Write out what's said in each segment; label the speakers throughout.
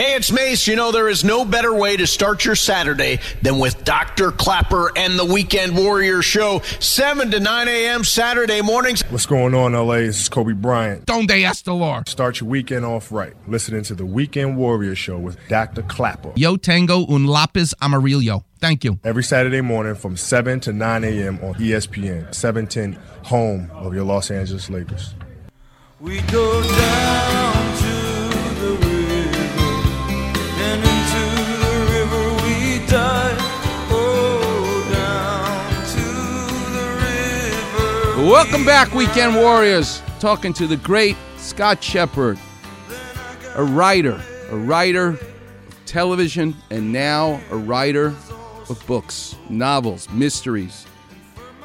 Speaker 1: Hey, it's Mace. You know, there is no better way to start your Saturday than with Dr. Klapper and the Weekend Warrior Show, 7 to 9 a.m. Saturday mornings.
Speaker 2: What's going on, LA? This is Kobe Bryant.
Speaker 3: Donde hasta Lord.
Speaker 2: Start your weekend off right. Listening to the Weekend Warrior Show with Dr. Klapper.
Speaker 3: Yo tengo un lápiz amarillo. Thank you.
Speaker 2: Every Saturday morning from 7 to 9 a.m. on ESPN, 710, home of your Los Angeles Lakers.
Speaker 4: We go down
Speaker 5: Welcome back, Weekend Warriors. Talking to the great Scott Shepherd, a writer, a writer of television, and now a writer of books, novels, mysteries.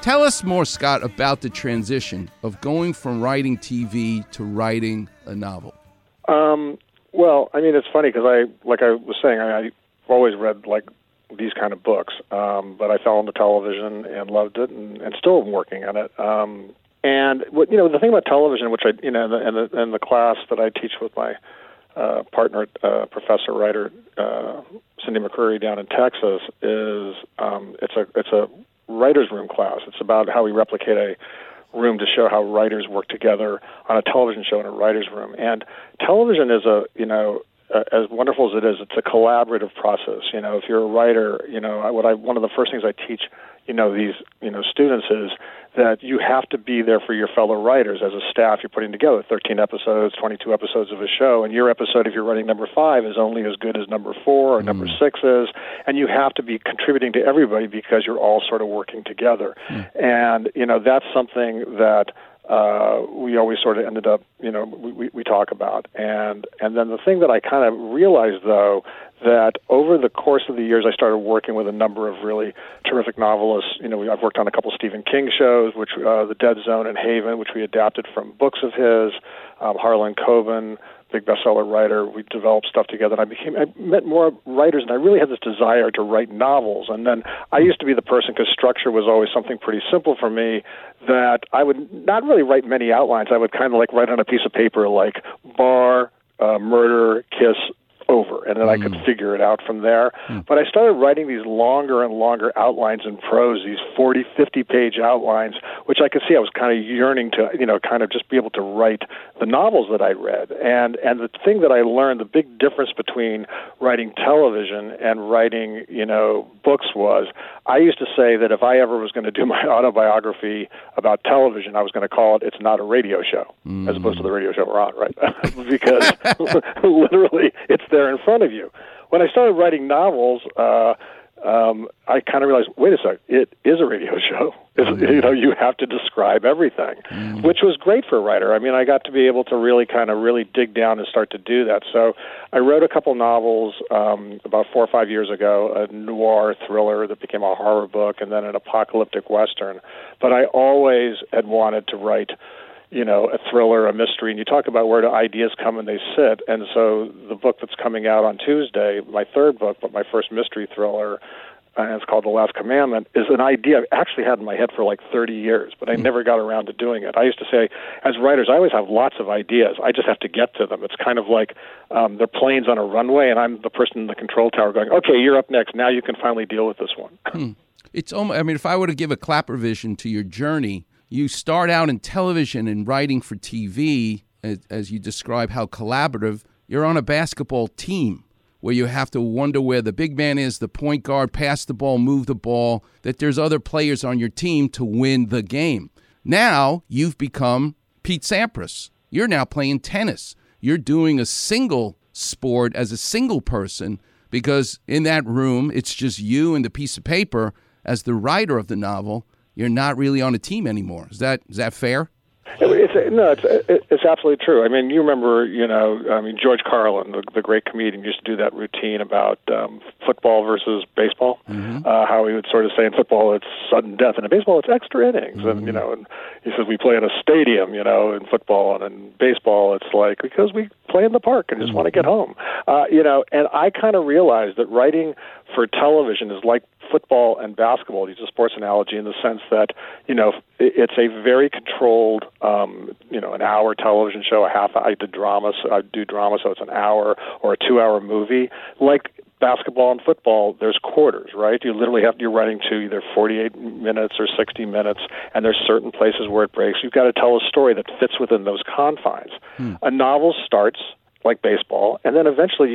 Speaker 5: Tell us more, Scott, about the transition of going from writing TV to writing a novel.
Speaker 6: Um, well, I mean, it's funny because I, like I was saying, I, I've always read like these kind of books, um, but I fell into television and loved it, and, and still am working on it. Um, and what you know, the thing about television, which I, you know, and the, and the, class that I teach with my uh, partner, uh, professor writer uh, Cindy McCurry down in Texas, is um, it's a it's a writers' room class. It's about how we replicate a room to show how writers work together on a television show in a writers' room. And television is a you know uh, as wonderful as it is, it's a collaborative process. You know, if you're a writer, you know, I, what I one of the first things I teach, you know, these you know students is that you have to be there for your fellow writers as a staff. You're putting together 13 episodes, 22 episodes of a show, and your episode, if you're running number five, is only as good as number four or number six is, and you have to be contributing to everybody because you're all sort of working together. And you know, that's something that uh, we always sort of ended up, you know, we, we, talk about. And and then the thing that I kind of realized though that over the course of the years, I started working with a number of really terrific novelists. You know, I've worked on a couple Stephen King shows, which uh, The Dead Zone and Haven, which we adapted from books of his. Um, Harlan Coben, big bestseller writer. We developed stuff together, and I became I met more writers, and I really had this desire to write novels. And then I used to be the person because structure was always something pretty simple for me. That I would not really write many outlines. I would kind of like write on a piece of paper, like bar, uh, murder, kiss, over, and then I could figure it out from there. But I started writing these longer and longer outlines in prose, these 40, 50 page outlines, which I could see I was kind of yearning to, you know, kind of just be able to write the novels that I read. And and the thing that I learned, the big difference between writing television and writing, you know, books was I used to say that if I ever was going to do my autobiography about television, I was going to call it "It's Not a Radio Show," as opposed to the radio show we're on, right? because literally, it's there in front of you. When I started writing novels, uh, um, I kind of realized, wait a sec, it is a radio show. It's, You know, you have to describe everything, which was great for a writer. I mean, I got to be able to really kind of really dig down and start to do that. So I wrote a couple novels um, about four or five years ago, a noir thriller that became a horror book, and then an apocalyptic western. But I always had wanted to write you know, a thriller, a mystery, and you talk about where do ideas come and they sit. And so the book that's coming out on Tuesday, my third book, but my first mystery thriller, uh, and it's called The Last Commandment, is an idea I've actually had in my head for like 30 years, but I never got around to doing it. I used to say, as writers, I always have lots of ideas. I just have to get to them. It's kind of like um, they're planes on a runway, and I'm the person in the control tower going, okay, you're up next. Now you can finally deal with this one.
Speaker 5: It's almost, I mean, if I were to give a clapper vision to your journey, you start out in television and writing for TV, as, as you describe how collaborative, you're on a basketball team where you have to wonder where the big man is, the point guard, pass the ball, move the ball, that there's other players on your team to win the game. Now you've become Pete Sampras. You're now playing tennis. You're doing a single sport as a single person because in that room, it's just you and the piece of paper as the writer of the novel. You're not really on a team anymore. Is that is that fair?
Speaker 6: It's, no, it's it's absolutely true. I mean, you remember, you know, I mean, George Carlin, the, the great comedian, used to do that routine about um, football versus baseball. Uh, how he would sort of say in football it's sudden death, and in baseball it's extra innings, and you know, and he says we play in a stadium, you know, in football, and in baseball it's like because we play in the park and just want to get home, uh, you know. And I kind of realized that writing for television is like football and basketball. Use a sports analogy in the sense that you know it's a very controlled, um, you know, an hour television show, a half. I did drama, so I do drama, so it's an hour or a two-hour movie. Like basketball and football, there's quarters, right? You literally have you're running to either 48 minutes or 60 minutes, and there's certain places where it breaks. You've got to tell a story that fits within those confines. A novel starts like baseball, and then eventually